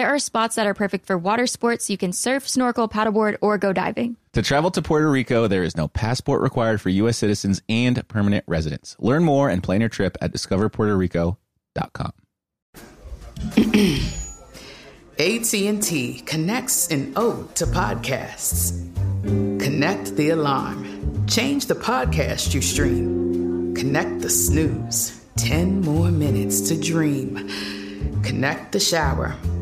There are spots that are perfect for water sports. You can surf, snorkel, paddleboard, or go diving. To travel to Puerto Rico, there is no passport required for U.S. citizens and permanent residents. Learn more and plan your trip at discoverpuertorico.com. AT&T connects an ode to podcasts. Connect the alarm. Change the podcast you stream. Connect the snooze. 10 more minutes to dream. Connect the shower.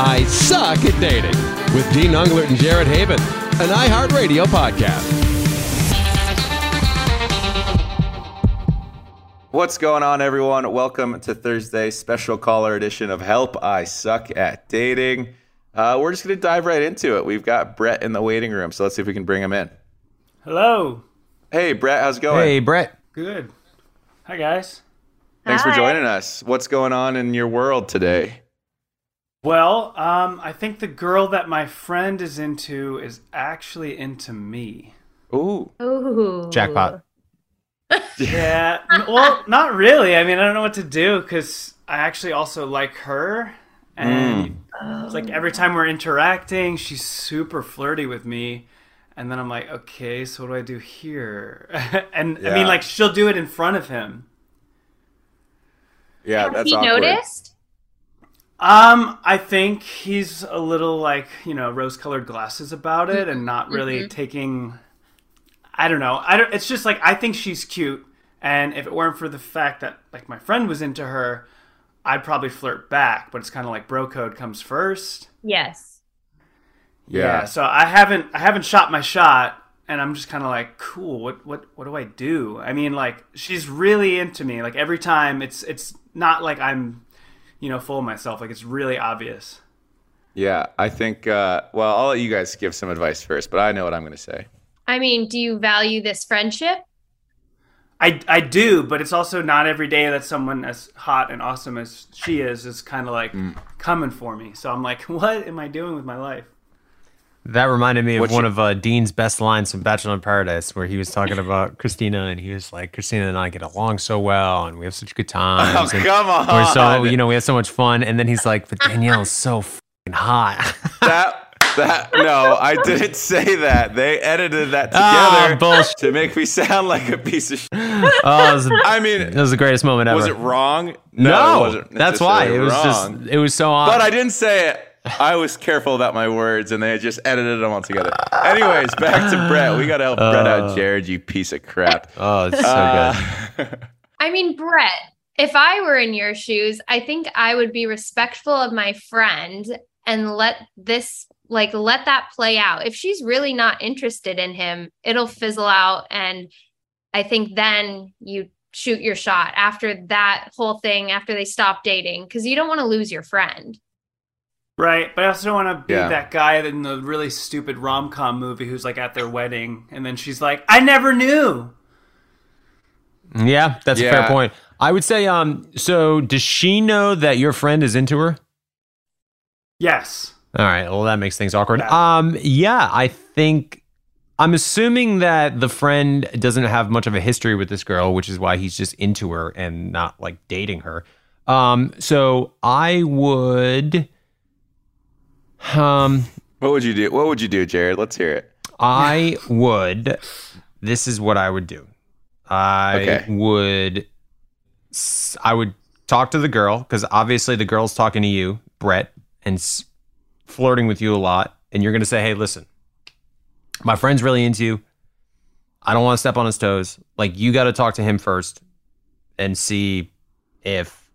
I suck at dating with Dean Unglert and Jared Haibon, an iHeartRadio podcast. What's going on, everyone? Welcome to Thursday special caller edition of Help I Suck at Dating. Uh, we're just going to dive right into it. We've got Brett in the waiting room, so let's see if we can bring him in. Hello. Hey, Brett, how's it going? Hey, Brett. Good. Hi, guys. Thanks for joining us. What's going on in your world today? Well, um, I think the girl that my friend is into is actually into me. Ooh. Ooh. Jackpot. Yeah. well, not really. I mean, I don't know what to do because I actually also like her, and it's like every time we're interacting, she's super flirty with me. And then I'm like, okay, so what do I do here? and I mean, like, she'll do it in front of him. Yeah, Have that's he awkward. noticed? Um, I think he's a little like, you know, rose-colored glasses about it and not really taking I don't know. I don't it's just like I think she's cute and if it weren't for the fact that like my friend was into her, I'd probably flirt back, but it's kind of like bro code comes first. Yes. Yeah. So I haven't I haven't shot my shot and I'm just kind of like, cool, what what what do I do? I mean, like she's really into me. Like every time it's it's not like I'm you know, full of myself. Like it's really obvious. Yeah, I think, uh, well, I'll let you guys give some advice first, but I know what I'm going to say. I mean, do you value this friendship? I, I do, but it's also not every day that someone as hot and awesome as she is is kind of like coming for me. So I'm like, what am I doing with my life? That reminded me of What one you- of uh, Dean's best lines from Bachelor in Paradise, where he was talking about Kristina, and he was like, "Kristina and I get along so well, and we have such good times. Oh, come We're so, on. you know, we have so much fun." And then he's like, "But Danielle's so fucking hot." That, that, no, I didn't say that. They edited that Ah, together bullshit. to make me sound like a piece of shit. oh, was, I mean, it was the greatest moment ever. was it wrong? No, wasn't that's why it was wrong. just it was so on. But I didn't say it. I was careful about my words, and they just edited them all together. Anyways, back to Brett. We got to help Brett out, Jared. You piece of crap. oh, it's so Uh, good. I mean, Brett, if I were in your shoes, I think I would be respectful of my friend and let this like let that play out. If she's really not interested in him, it'll fizzle out and I think then you shoot your shot after that whole thing after they stop dating because you don't want to lose your friend. Right, but I also don't want to be Yeah. that guy in the really stupid rom com movie who's like at their wedding, and then she's like, "I never knew." Yeah, that's a fair point. I would say, um, so does she know that your friend is into her? Yes. All right. Well, that makes things awkward. Yeah. Um, yeah, I think I'm assuming that the friend doesn't have much of a history with this girl, which is why he's just into her and not like dating her. Um, so I would, um, What would you do? What would you do, Jared? Let's hear it. I would. This is what I would do. I Okay. would. I would talk to the girl because obviously the girl's talking to you, Brett, and s- flirting with you a lot, and you're gonna say, "Hey, listen, my friend's really into you. I don't want to step on his toes. Like you got to talk to him first and see if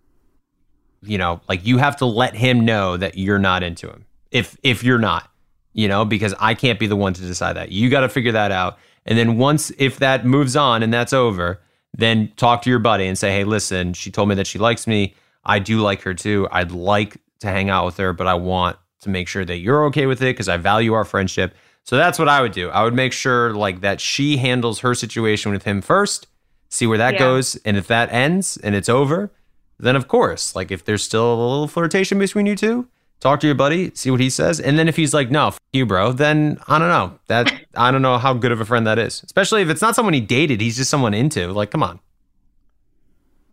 you know, like you have to let him know that you're not into him. If if you're not, you know, because I can't be the one to decide that. You got to figure that out. And then once if that moves on and that's over, then talk to your buddy and say, "Hey, listen, she told me that she likes me. I do like her too. I'd like to hang out with her, but I want to make sure that you're okay with it because I value our friendship." So that's what I would do. I would make sure like that she handles her situation with him first, see where that Yeah. goes, and if that ends and it's over, then of course, like if there's still a little flirtation between you two, talk to your buddy, see what he says, and then if he's like, "No, f- you, bro," then I don't know. That I don't know how good of a friend that is. Especially if it's not someone he dated, he's just someone into. Like, come on.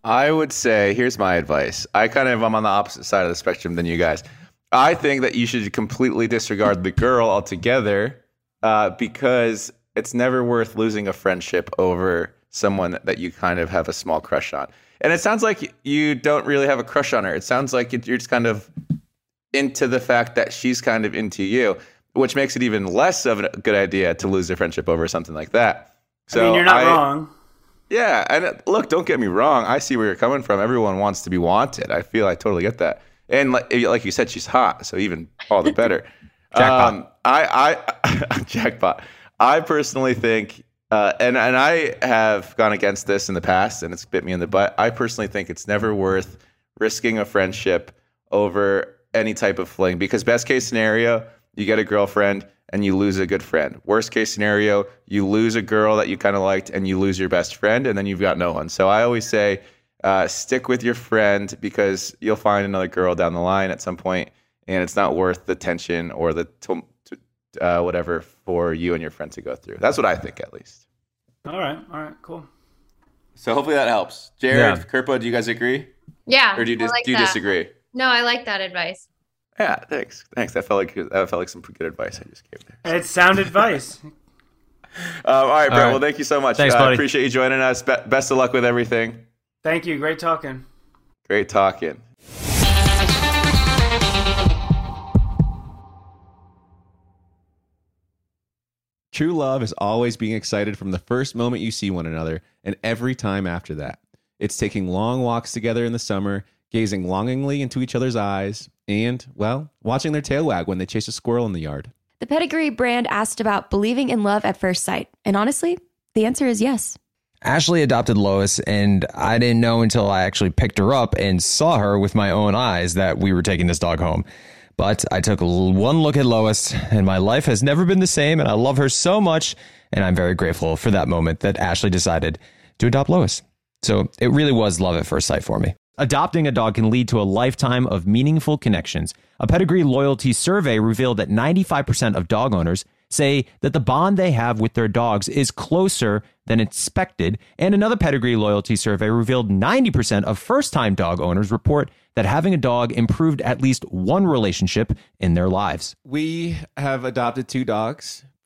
I would say, here's my advice. I kind of I'm on the opposite side of the spectrum than you guys. I think that you should completely disregard the girl altogether uh, because it's never worth losing a friendship over someone that you kind of have a small crush on. And it sounds like you don't really have a crush on her. It sounds like you're just kind of into the fact that she's kind of into you, which makes it even less of a good idea to lose a friendship over something like that. So I mean, you're not I- wrong. yeah, and uh, look, don't get me wrong. I see where you're coming from. Everyone wants to be wanted. I feel I totally get that. And like, like you said, she's hot, so even all the better. Jackpot. Um, I, I, jackpot. I personally think, uh, and and I have gone against this in the past, and it's bit me in the butt. I personally think it's never worth risking a friendship over any type of fling because best case scenario, you get a girlfriend and you lose a good friend. Worst case scenario, you lose a girl that you kind of liked and you lose your best friend, and then you've got no one. So I always say, uh, stick with your friend because you'll find another girl down the line at some point, and it's not worth the tension or the t- t- uh, whatever for you and your friend to go through. That's what I think, at least. All right, all right, cool. So hopefully that helps. Jared, Yeah. Kerpo, do you guys agree, Yeah. or do you dis- like do you that. disagree? No, I like that advice. Yeah, thanks. Thanks. That felt like that felt like some good advice I just gave there. It's sound advice. Um, all right, Brett. right. Well, thank you so much. Thanks, I buddy. appreciate you joining us. Be- best of luck with everything. Thank you. Great talking. Great talking. True love is always being excited from the first moment you see one another and every time after that. It's taking long walks together in the summer, gazing longingly into each other's eyes, and, well, watching their tail wag when they chase a squirrel in the yard. The Pedigree brand asked about believing in love at first sight. And honestly, the answer is yes. Ashley adopted Lois, and I didn't know until I actually picked her up and saw her with my own eyes that we were taking this dog home. But I took one look at Lois, and my life has never been the same, and I love her so much, and I'm very grateful for that moment that Ashley decided to adopt Lois. So it really was love at first sight for me. Adopting a dog can lead to a lifetime of meaningful connections. A pedigree loyalty survey revealed that 95% of dog owners say that the bond they have with their dogs is closer than expected. And another pedigree loyalty survey revealed 90% of first time dog owners report that having a dog improved at least one relationship in their lives. We have adopted two dogs.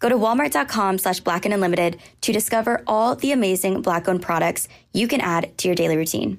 Go to walmart.com slash black and unlimited to discover all the amazing black owned products you can add to your daily routine.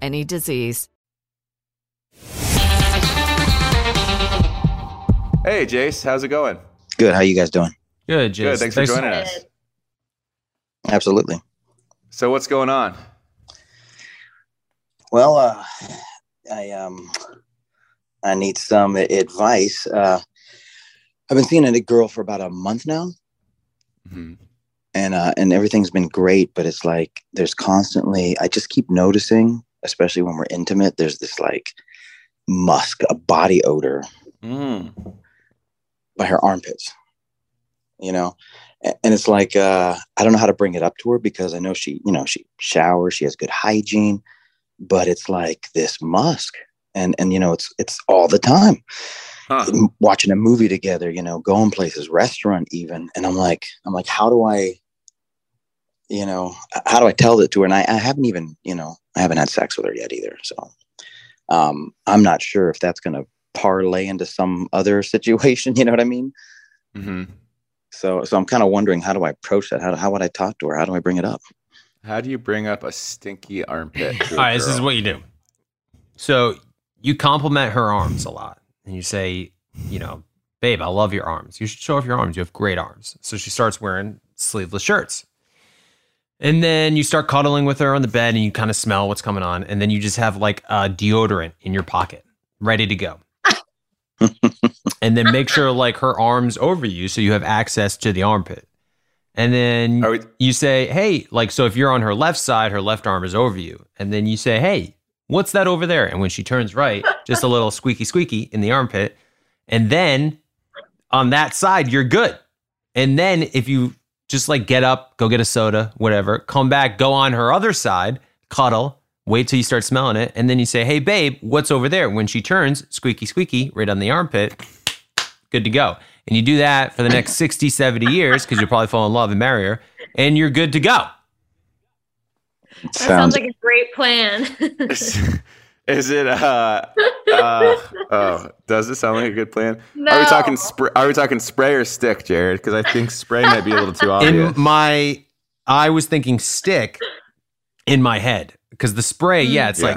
any disease. Hey, Jace, how's it going? Good. How you guys doing? Good, Jace. Good. Thanks, for joining us. Absolutely. So, what's going on? Well, uh, I um, I need some advice. Uh, I've been seeing a girl for about a month now, mm-hmm. and uh, and everything's been great. But it's like there's constantly. I just keep noticing, especially when we're intimate. There's this like musk, a body odor Mm. by her armpits. You know, and it's like uh, I don't know how to bring it up to her because I know she, you know, she showers, she has good hygiene, but it's like this musk, and and you know, it's it's all the time. M- Watching a movie together, you know, going places, restaurant even, and I'm like, I'm like, how do I, you know, how do I tell it to her? And I, I haven't even, you know, I haven't had sex with her yet either, so um, I'm not sure if that's gonna parlay into some other situation. You know what I mean? Mm-hmm. So, so I'm kind of wondering how do I approach that? How, how would I talk to her? How do I bring it up? How do you bring up a stinky armpit? to a All right, this is what you do. So you compliment her arms a lot, and you say, you know, babe, I love your arms. You should show off your arms. You have great arms. So she starts wearing sleeveless shirts. And then you start cuddling with her on the bed and you kind of smell what's coming on. And then you just have like a deodorant in your pocket, ready to go. and then make sure like her arms over you so you have access to the armpit. And then you say, hey, like, so if you're on her left side, her left arm is over you. And then you say, hey, what's that over there? And when she turns right, just a little squeaky squeaky in the armpit. And then on that side, you're good. And then if you just like get up, go get a soda, whatever, come back, go on her other side, cuddle, wait till you start smelling it. And then you say, hey, babe, what's over there? When she turns, squeaky squeaky, right on the armpit, good to go. And you do that for the next 60, 70 years because you'll probably fall in love and marry her, and you're good to go. That sounds like a great plan. Is it? Uh, uh, oh, does it sound like a good plan? Are we talking? Spray, are we talking spray or stick, Jared? Because I think spray might be a little too obvious. In my, I was thinking stick in my head because the spray, yeah, it's Yeah. like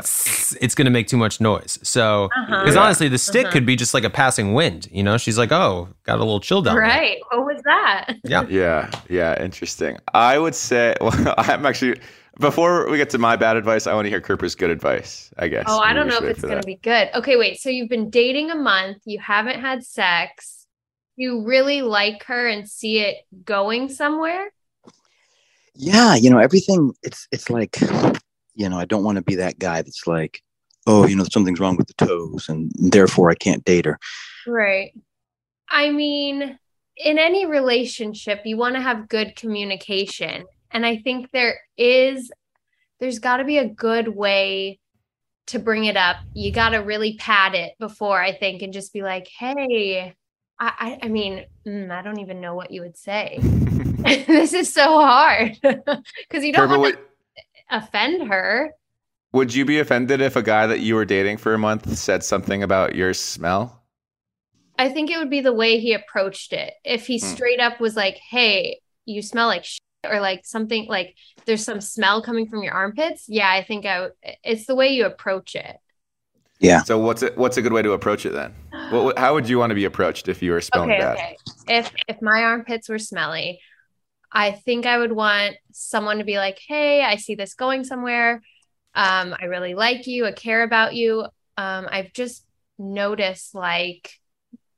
it's going to make too much noise. So, Uh-huh. because honestly, the stick Uh-huh. could be just like a passing wind. You know, she's like, oh, got a little chill down. there." right. What was that? Yeah. Yeah. Yeah. Interesting. I would say. Well, I'm actually. Before we get to my bad advice, I want to hear Cooper's good advice. I guess. Oh, I don't know if it's going to be good. Okay, wait. So you've been dating a month, you haven't had sex. You really like her and see it going somewhere? yeah, you know, everything it's it's like, you know, I don't want to be that guy that's like, oh, you know, something's wrong with the toes and therefore I can't date her. Right. I mean, in any relationship, you want to have good communication. And I think there is, there's got to be a good way to bring it up. You got to really pad it before, I think, and just be like, hey, I, I, I mean, mm, I don't even know what you would say. this is so hard because you don't want to offend her. Would you be offended if a guy that you were dating for a month said something about your smell? I think it would be the way he approached it. If he Hmm. straight up was like, "Hey, you smell like shit," or like something like there's some smell coming from your armpits, yeah, I think I. w- It's the way you approach it. Yeah. So what's it? What's a good way to approach it then? What, how would you want to be approached if you were smelling okay, bad? okay. If if my armpits were smelly, I think I would want someone to be like, "Hey, I see this going somewhere. Um, I really like you. I care about you. Um, I've just noticed like."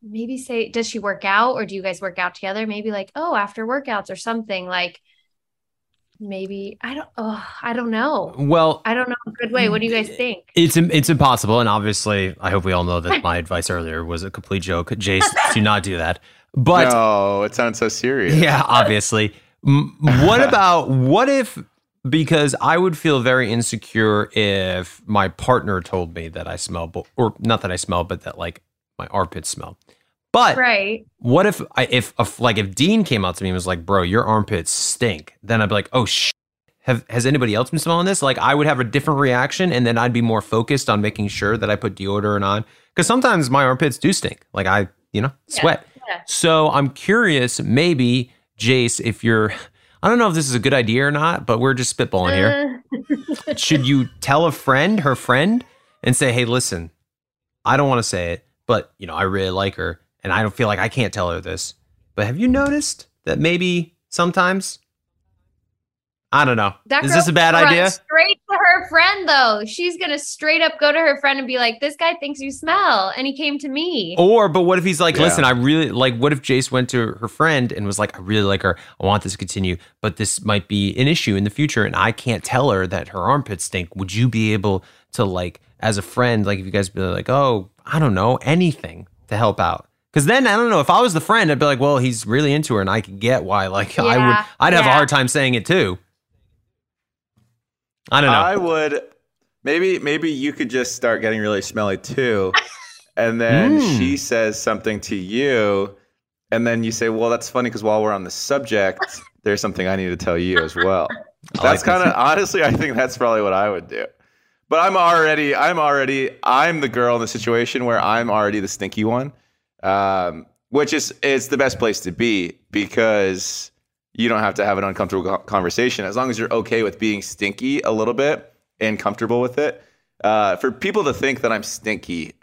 Maybe say, does she work out or do you guys work out together? Maybe like, oh, after workouts or something like maybe I don't oh, I don't know. Well, I don't know a good way. What do you guys think? It's it's impossible, and obviously, I hope we all know that my advice earlier was a complete joke. Jace, do not do that. But no, it sounds so serious. yeah, obviously. What about what if? Because I would feel very insecure if my partner told me that I smell, bo- or not that I smell, but that like my armpits smell. But Right. what if I if, if like if Dean came out to me and was like, "Bro, your armpits stink," then I'd be like, "Oh sh." Have has anybody else been smelling this? Like I would have a different reaction, and then I'd be more focused on making sure that I put deodorant on because sometimes my armpits do stink. Like I, you know, sweat. yeah. So I'm curious, maybe Jace, if you're, I don't know if this is a good idea or not, but we're just spitballing here. Uh, Should you tell a friend, her friend, and say, "Hey, listen, I don't want to say it, but you know, I really like her, and I don't feel like I can't tell her this. But have you noticed that maybe sometimes, I don't know, That is this a bad idea? Straight to her friend, though. She's gonna straight up go to her friend and be like, "This guy thinks you smell," and he came to me. Or, but what if he's like, Yeah. listen, I really like, what if Jace went to her friend and was like, I really like her. I want this to continue, but this might be an issue in the future. And I can't tell her that her armpits stink. Would you be able to, like, as a friend, like, if you guys be like, oh, I don't know, anything to help out? Because then I don't know if I was the friend, I'd be like, well, he's really into her, and I could get why. Like, I would, I'd have a hard time saying it too. I don't know. I would maybe maybe you could just start getting really smelly too, and then Mm. she says something to you, and then you say, "Well, that's funny because while we're on the subject, there's something I need to tell you as well." I That's like kind of honestly, I think that's probably what I would do. But I'm already, I'm already, I'm the girl in the situation where I'm already the stinky one, um, which is it's the best place to be because you don't have to have an uncomfortable conversation as long as you're okay with being stinky a little bit and comfortable with it. Uh, for people to think that I'm stinky,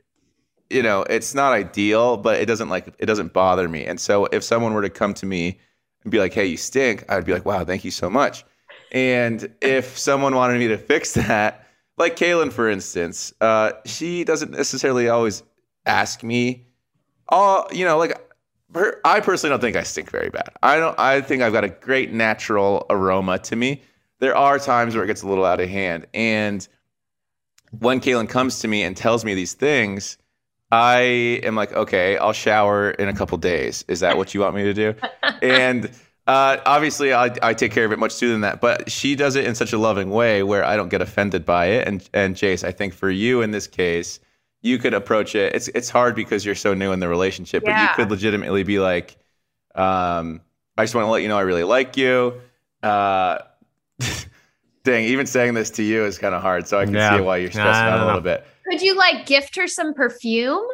you know, it's not ideal, but it doesn't like it doesn't bother me. And so if someone were to come to me and be like, "Hey, you stink," I'd be like, "Wow, thank you so much." And if someone wanted me to fix that, like Caelynn, for instance, uh, she doesn't necessarily always ask me. Oh, you know, like her, I personally don't think I stink very bad. I don't. I think I've got a great natural aroma to me. There are times where it gets a little out of hand, and when Caelynn comes to me and tells me these things, I am like, okay, I'll shower in a couple days. Is that what you want me to do? and uh, obviously, I, I take care of it much sooner than that. But she does it in such a loving way where I don't get offended by it. And and Jace, I think for you in this case, you could approach it. It's it's hard because you're so new in the relationship, but you could legitimately be like, um, I just want to let you know I really like you. Uh, dang, even saying this to you is kind of hard. So I can Yeah. see why you're stressing I out a little bit. Could you like gift her some perfume?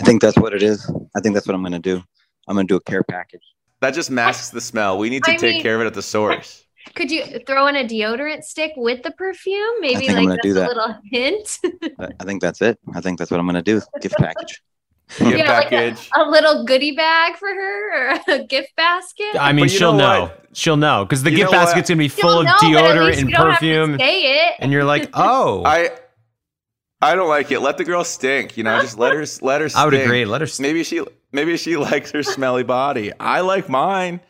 I think that's what it is. I think that's what I'm going to do. I'm going to do a care package. That just masks the smell. We need to I take mean- care of it at the source. Could you throw in a deodorant stick with the perfume? Maybe like gonna just a little hint. I I think that's it. I think that's what I'm going to do. Gift package. Gift Yeah, like a- package. a little goodie bag for her or a gift basket. I mean, she'll know know. what? She'll know because the You gift basket's gonna be She'll full of know, but at deodorant and you don't have to perfume, say it. and you're like, oh, I I don't like it. Let the girl stink. You know, just let her let her. Stink. I would agree. Let her. St- Maybe she maybe she likes her smelly body. I like mine.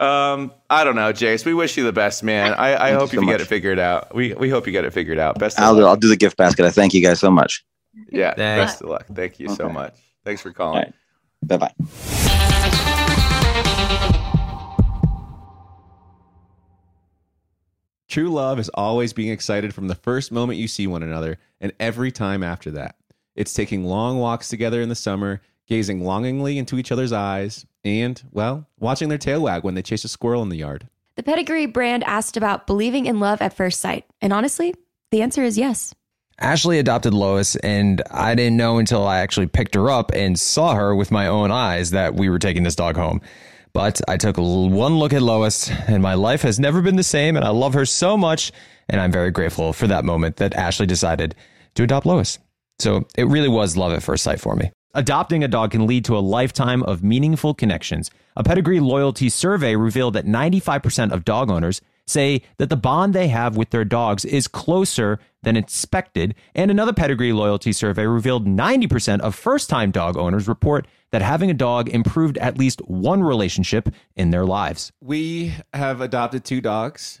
Um, I don't know, Jace. We wish you the best, man. I, I hope you you so get much. it figured out. We we hope you get it figured out. Best I'll do, luck. I'll do the gift basket. I thank you guys so much. Yeah, Thanks. best of luck. Thank you so much. Thanks for calling. right. Bye bye. True love is always being excited from the first moment you see one another and every time after that. It's taking long walks together in the summer, gazing longingly into each other's eyes, and, well, watching their tail wag when they chase a squirrel in the yard. The Pedigree brand asked about believing in love at first sight. And honestly, the answer is yes. Ashley adopted Lois, and I didn't know until I actually picked her up and saw her with my own eyes that we were taking this dog home. But I took one look at Lois, and my life has never been the same, and I love her so much, and I'm very grateful for that moment that Ashley decided to adopt Lois. So it really was love at first sight for me. Adopting a dog can lead to a lifetime of meaningful connections. A pedigree loyalty survey revealed that 95% of dog owners say that the bond they have with their dogs is closer than expected. And another pedigree loyalty survey revealed 90% of first time dog owners report that having a dog improved at least one relationship in their lives. We have adopted two dogs.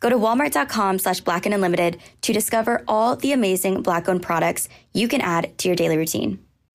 Go to walmart.com slash black and unlimited to discover all the amazing black owned products you can add to your daily routine.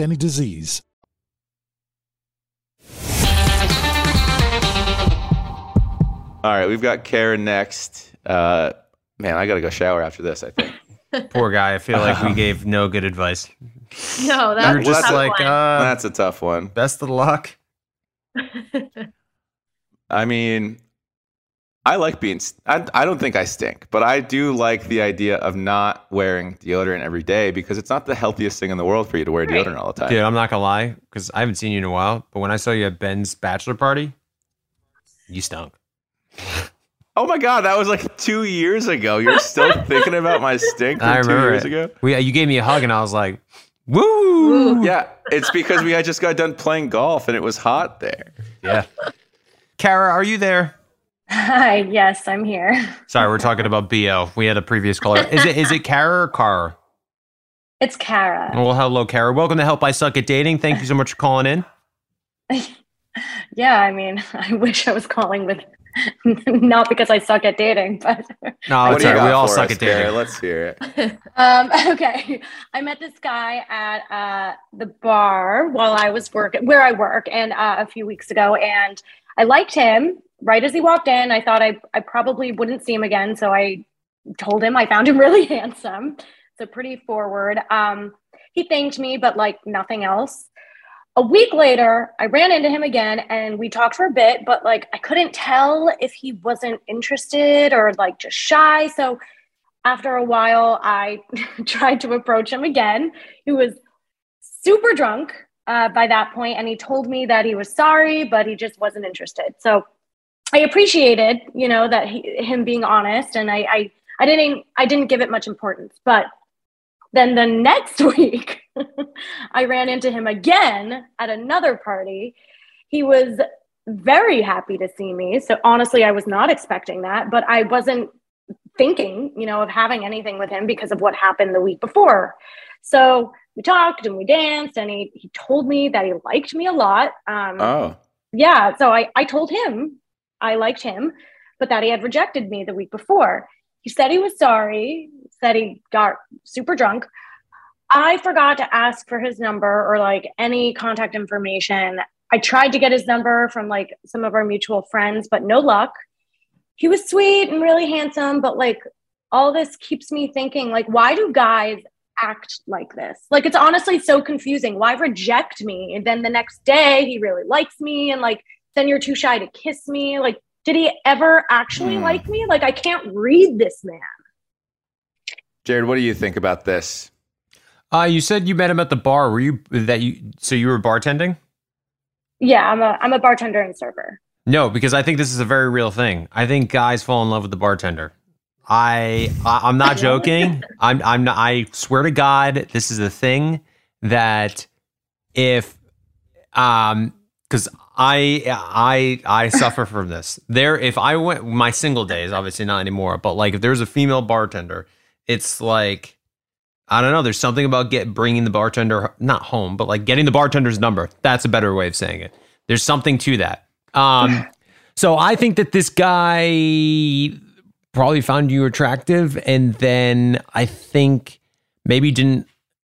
any disease. All right, we've got Karen next. Uh, man, I gotta go shower after this. I think. Poor guy. I feel like we gave no good advice. No, You're that's just a tough like, one. uh, That's a tough one. best of luck. I mean, I like being. I, I don't think I stink, but I do like the idea of not wearing deodorant every day because it's not the healthiest thing in the world for you to wear deodorant all the time. Dude, I'm not gonna lie, because I haven't seen you in a while. But when I saw you at Ben's bachelor party, you stunk. Oh my god, that was like two years ago. You're still thinking about my stink from I two remember years it. ago. We, you gave me a hug, and I was like, "Woo!" Yeah, it's because we had just got done playing golf and it was hot there. Yeah. Kara, are you there? Hi, yes, I'm here. Sorry, we're talking about BO. We had a previous caller. Is it is it Kara or Kara? It's Kara. Well, hello, Kara. Welcome to Help I Suck at Dating. Thank you so much for calling in. Yeah, I mean, I wish I was calling with not because I suck at dating, but No, it's all right. We all suck us, at dating. Kara? Let's hear it. um, okay. I met this guy at uh, the bar while I was working where I work, and uh, a few weeks ago, and I liked him. Right as he walked in, I thought I I probably wouldn't see him again, so I told him I found him really handsome. So pretty forward. Um, he thanked me, but like nothing else. A week later, I ran into him again and we talked for a bit, but like I couldn't tell if he wasn't interested or like just shy. So after a while, I tried to approach him again. He was super drunk uh, by that point, and he told me that he was sorry, but he just wasn't interested. So I appreciated, you know, that he, him being honest, and I, I, I didn't, I didn't give it much importance. But then the next week, I ran into him again at another party. He was very happy to see me. So honestly, I was not expecting that, but I wasn't thinking, you know, of having anything with him because of what happened the week before. So we talked and we danced, and he, he told me that he liked me a lot. Um, Oh. yeah. So I, I told him I liked him, but that he had rejected me the week before. He said he was sorry, said he got super drunk. I forgot to ask for his number or like any contact information. I tried to get his number from like some of our mutual friends, but no luck. He was sweet and really handsome, but like all this keeps me thinking like why do guys act like this? Like it's honestly so confusing. Why reject me and then the next day he really likes me and like then you're too shy to kiss me? Like did he ever actually Hmm. like me? Like I can't read this man. Jared, what do you think about this? Uh, you said you met him at the bar. Were you that you? So you were bartending? Yeah, I'm a I'm a bartender and server. No, because I think this is a very real thing. I think guys fall in love with the bartender. I, I I'm not joking. I'm I'm not, I swear to God, this is a thing that if um because I I I suffer from this. There, if I went my single days, obviously not anymore, but like if there's a female bartender, it's like I don't know. There's something about get bringing the bartender not home, but like getting the bartender's number. That's a better way of saying it. There's something to that. Um, so I think that this guy probably found you attractive, and then I think maybe didn't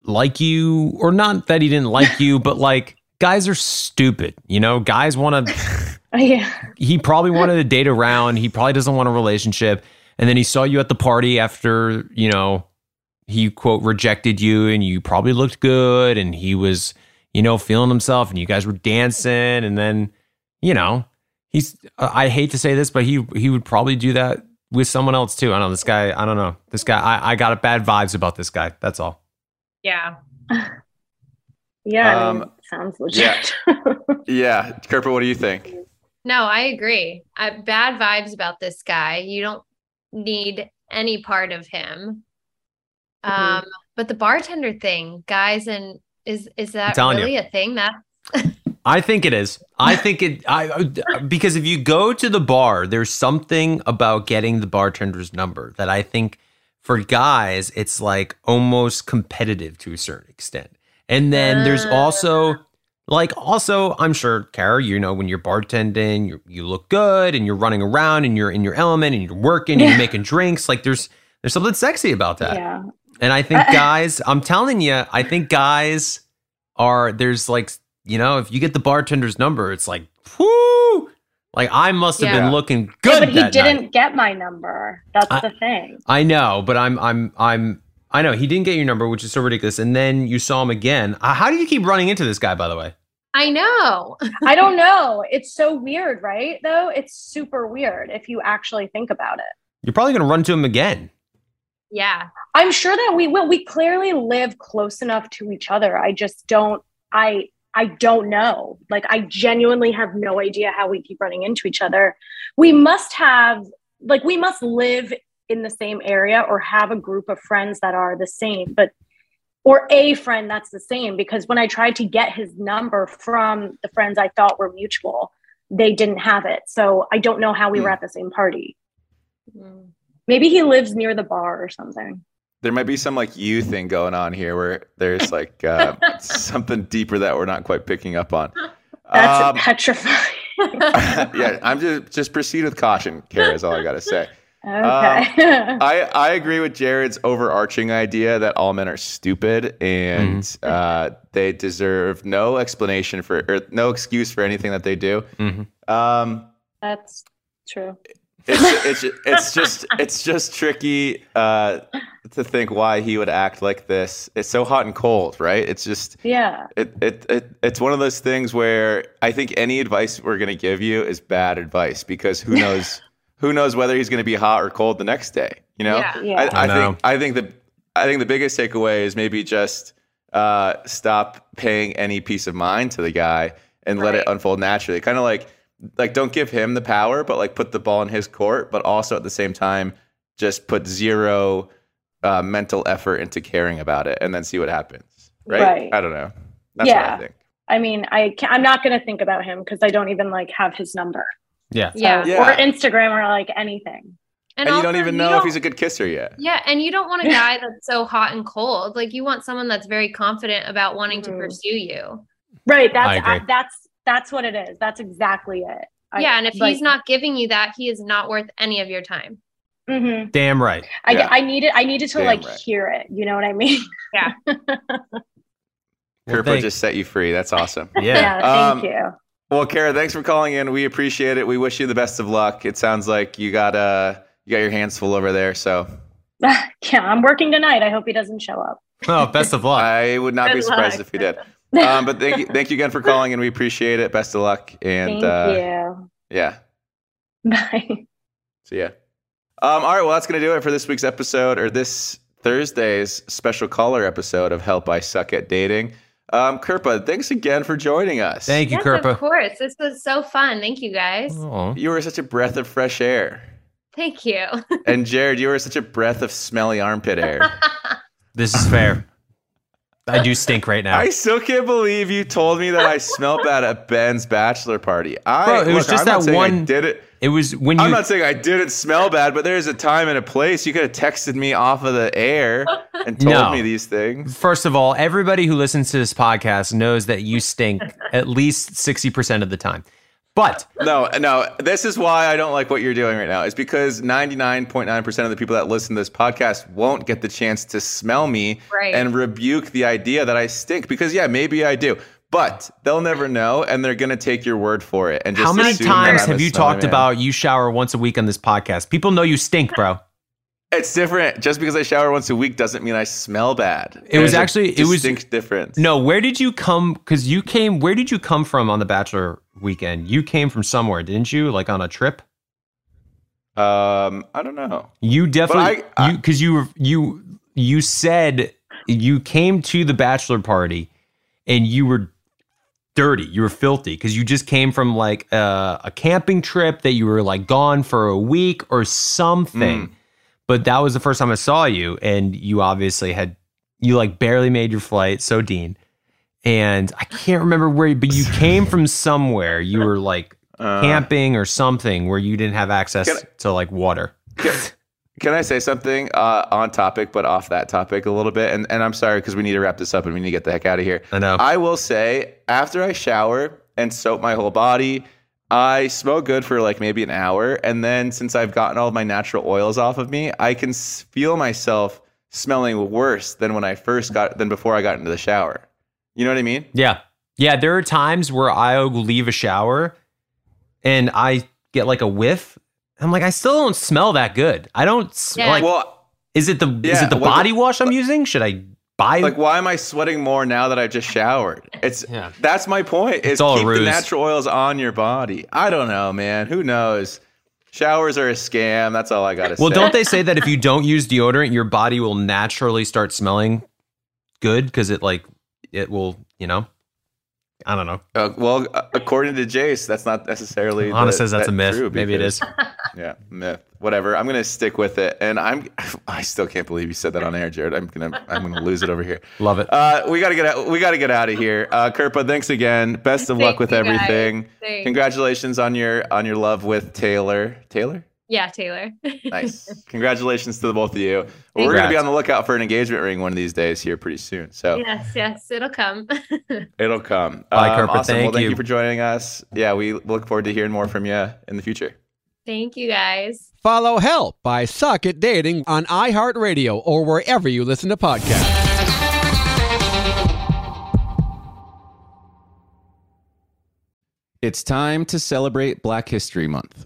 like you, or not that he didn't like you, but like guys are stupid. You know, guys want to yeah. he probably wanted to date around. He probably doesn't want a relationship. And then he saw you at the party after, you know, he quote rejected you and you probably looked good and he was, you know, feeling himself and you guys were dancing and then, you know, he's I hate to say this, but he he would probably do that with someone else too. I don't know. This guy, I don't know. This guy, I, I got bad vibes about this guy. That's all. Yeah. Yeah, I mean, Um, sounds legit. Yeah. yeah. Kerper, what do you think? No, I agree. I bad vibes about this guy. You don't need any part of him. Mm-hmm. Um, but the bartender thing, guys, and is is that telling you. really a thing? That I think it is. I think it. I because if you go to the bar, there's something about getting the bartender's number that I think for guys it's like almost competitive to a certain extent. And then there's ah. also like also I'm sure Kara, you know, when you're bartending, you you look good and you're running around and you're in your element and you're working and Yeah. you're making drinks. Like there's there's something sexy about that. Yeah. And I think guys, I'm telling you, I think guys are there's like you know, if you get the bartender's number, it's like whoo, like I must have Yeah. been looking Yeah, good. but he didn't night. get my number. That's I- the thing. I know, but I'm I'm I'm I know he didn't get your number, which is so ridiculous. And then you saw him again. Uh, How do you keep running into this guy, by the way? I know. I don't know. It's so weird, right? Though it's super weird if you actually think about it. You're probably gonna run to him again. Yeah. I'm sure that we will. We clearly live close enough to each other. I just don't. I I don't know. Like I genuinely have no idea how we keep running into each other. We must have like we must live in the same area or have a group of friends that are the same, but or a friend that's the same because when I tried to get his number from the friends I thought were mutual, they didn't have it. So I don't know how we Hmm. were at the same party. Maybe he lives near the bar or something. There might be some like you thing going on here where there's like uh, something deeper that we're not quite picking up on. That's Um, petrifying. yeah, I'm just just proceed with caution, Kara. Is all I got to say. Okay. Um, I I agree with Jared's overarching idea that all men are stupid and Mm-hmm. uh, they deserve no explanation for or no excuse for anything that they do. Um, That's true. it's it's it's just it's just tricky uh, to think why he would act like this. It's so hot and cold, right? It's just Yeah. it, it, it it's one of those things where I think any advice we're going to give you is bad advice because who knows who knows whether he's going to be hot or cold the next day. You know, Yeah. Yeah. I, I, I know. think I think the I think the biggest takeaway is maybe just uh, stop paying any peace of mind to the guy and let it unfold naturally. Kind of like like don't give him the power, but like put the ball in his court, but also at the same time just put zero uh, mental effort into caring about it and then see what happens. Right? Right. I don't know. That's what Yeah. I think. I mean, I can, I'm not going to think about him because I don't even like have his number. Yeah. So- Yeah. Yeah. Or Instagram or like anything. And, you don't even know if don't- he's a good kisser yet. Yeah, and you don't want a guy that's so hot and cold. Like you want someone that's very confident about wanting to pursue you. Right. That's I agree. I- that's that's what it is. That's exactly it. I- yeah, and if like- he's not giving you that, he is not worth any of your time. Mhm. Damn right. I, Yeah. I needed I needed to Damn like right. hear it. You know what I mean? Yeah. Well, Kirpa just set you free. That's awesome. Yeah. thank Um, you. Well, Kara, thanks for calling in. We appreciate it. We wish you the best of luck. It sounds like you got uh you got your hands full over there. So yeah, I'm working tonight. I hope he doesn't show up. Oh, best of luck. I would not be surprised luck. if he did. Um, but thank you, thank you again for calling, and we appreciate it. Best of luck, and Thank uh, you. yeah, Bye. so yeah. Um, all right, well, that's gonna do it for this week's episode, or this Thursday's special caller episode of Help I Suck at Dating. Um, Kirpa, thanks again for joining us. Thank you, yes, Kirpa. of course. This was so fun. Thank you guys. Aw. You were such a breath of fresh air. Thank you. And Jared, you were such a breath of smelly armpit air. This is fair. I do stink right now. I still can't believe you told me that I smelled bad at Ben's bachelor party. I, Bro, it was look, just I'm that saying I one- did it. It was when you. I'm not saying I didn't smell bad, but there's a time and a place. You could have texted me off of the air and told No. me these things. First of all, everybody who listens to this podcast knows that you stink at least 60% of the time. But No, no. This is why I don't like what you're doing right now. Is because 99.9% of the people that listen to this podcast won't get the chance to smell me Right. and rebuke the idea that I stink. Because yeah, maybe I do, but they'll never know, and they're gonna take your word for it. And just how many times have you talked man. about you shower once a week on this podcast? People know you stink, bro. It's different. Just because I shower once a week doesn't mean I smell bad. It was There's a actually- it was- difference. No, where did you come? Because you came. Where did you come from on the bachelor weekend? You came from somewhere, didn't you? Like on a trip? Um, I don't know. You definitely I- I- you because you were you you said you came to the bachelor party and you were dirty. You were filthy because you just came from like a, a camping trip that you were like gone for a week or something. Mm. But that was the first time I saw you, and you obviously had you like barely made your flight. So Dean, and I can't remember where, but you came from somewhere. You were like Uh, camping or something where you didn't have access I- to like water. Can I say something uh, on topic, but off that topic a little bit? And and I'm sorry because we need to wrap this up and we need to get the heck out of here. I know. I will say after I shower and soap my whole body, I smell good for like maybe an hour, and then since I've gotten all my natural oils off of me, I can feel myself smelling worse than when I first got than before I got into the shower. You know what I mean? Yeah. Yeah. There are times where I'll leave a shower and I get like a whiff. I'm like, I still don't smell that good. I don't s- Yeah. like. Well, is it the is it the well, body wash I'm using? Should I buy? like why am I sweating more now that I've just showered? It's Yeah. that's my point. Is all a keep the natural oils on your body. I don't know, man. Who knows? Showers are a scam. That's all I gotta well, say. Well, don't they say that if you don't use deodorant, your body will naturally start smelling good because it like it will, you know. I don't know. Uh, well, according to Jace, that's not necessarily. Anna the- says that's that a myth. true Maybe it is. Yeah, myth. Whatever. I'm gonna stick with it, and I'm. I still can't believe you said that on air, Jared. I'm gonna. I'm gonna lose it over here. Love it. Uh, we gotta get out. We gotta get out of here. Uh, Kirpa, thanks again. Best of luck with everything. Congratulations on your on your love with Taylor. Taylor. Yeah, Taylor. Nice. Congratulations to the both of you. Well, we're gonna be on the lookout for an engagement ring one of these days here pretty soon. So yes, yes, it'll come. it'll come. Bye, Um, Kirpa. Awesome. well, Thank thank you. you. for joining us. Yeah, we look forward to hearing more from you in the future. Thank you guys. Follow Help I Suck at Dating on iHeartRadio or wherever you listen to podcasts. It's time to celebrate Black History Month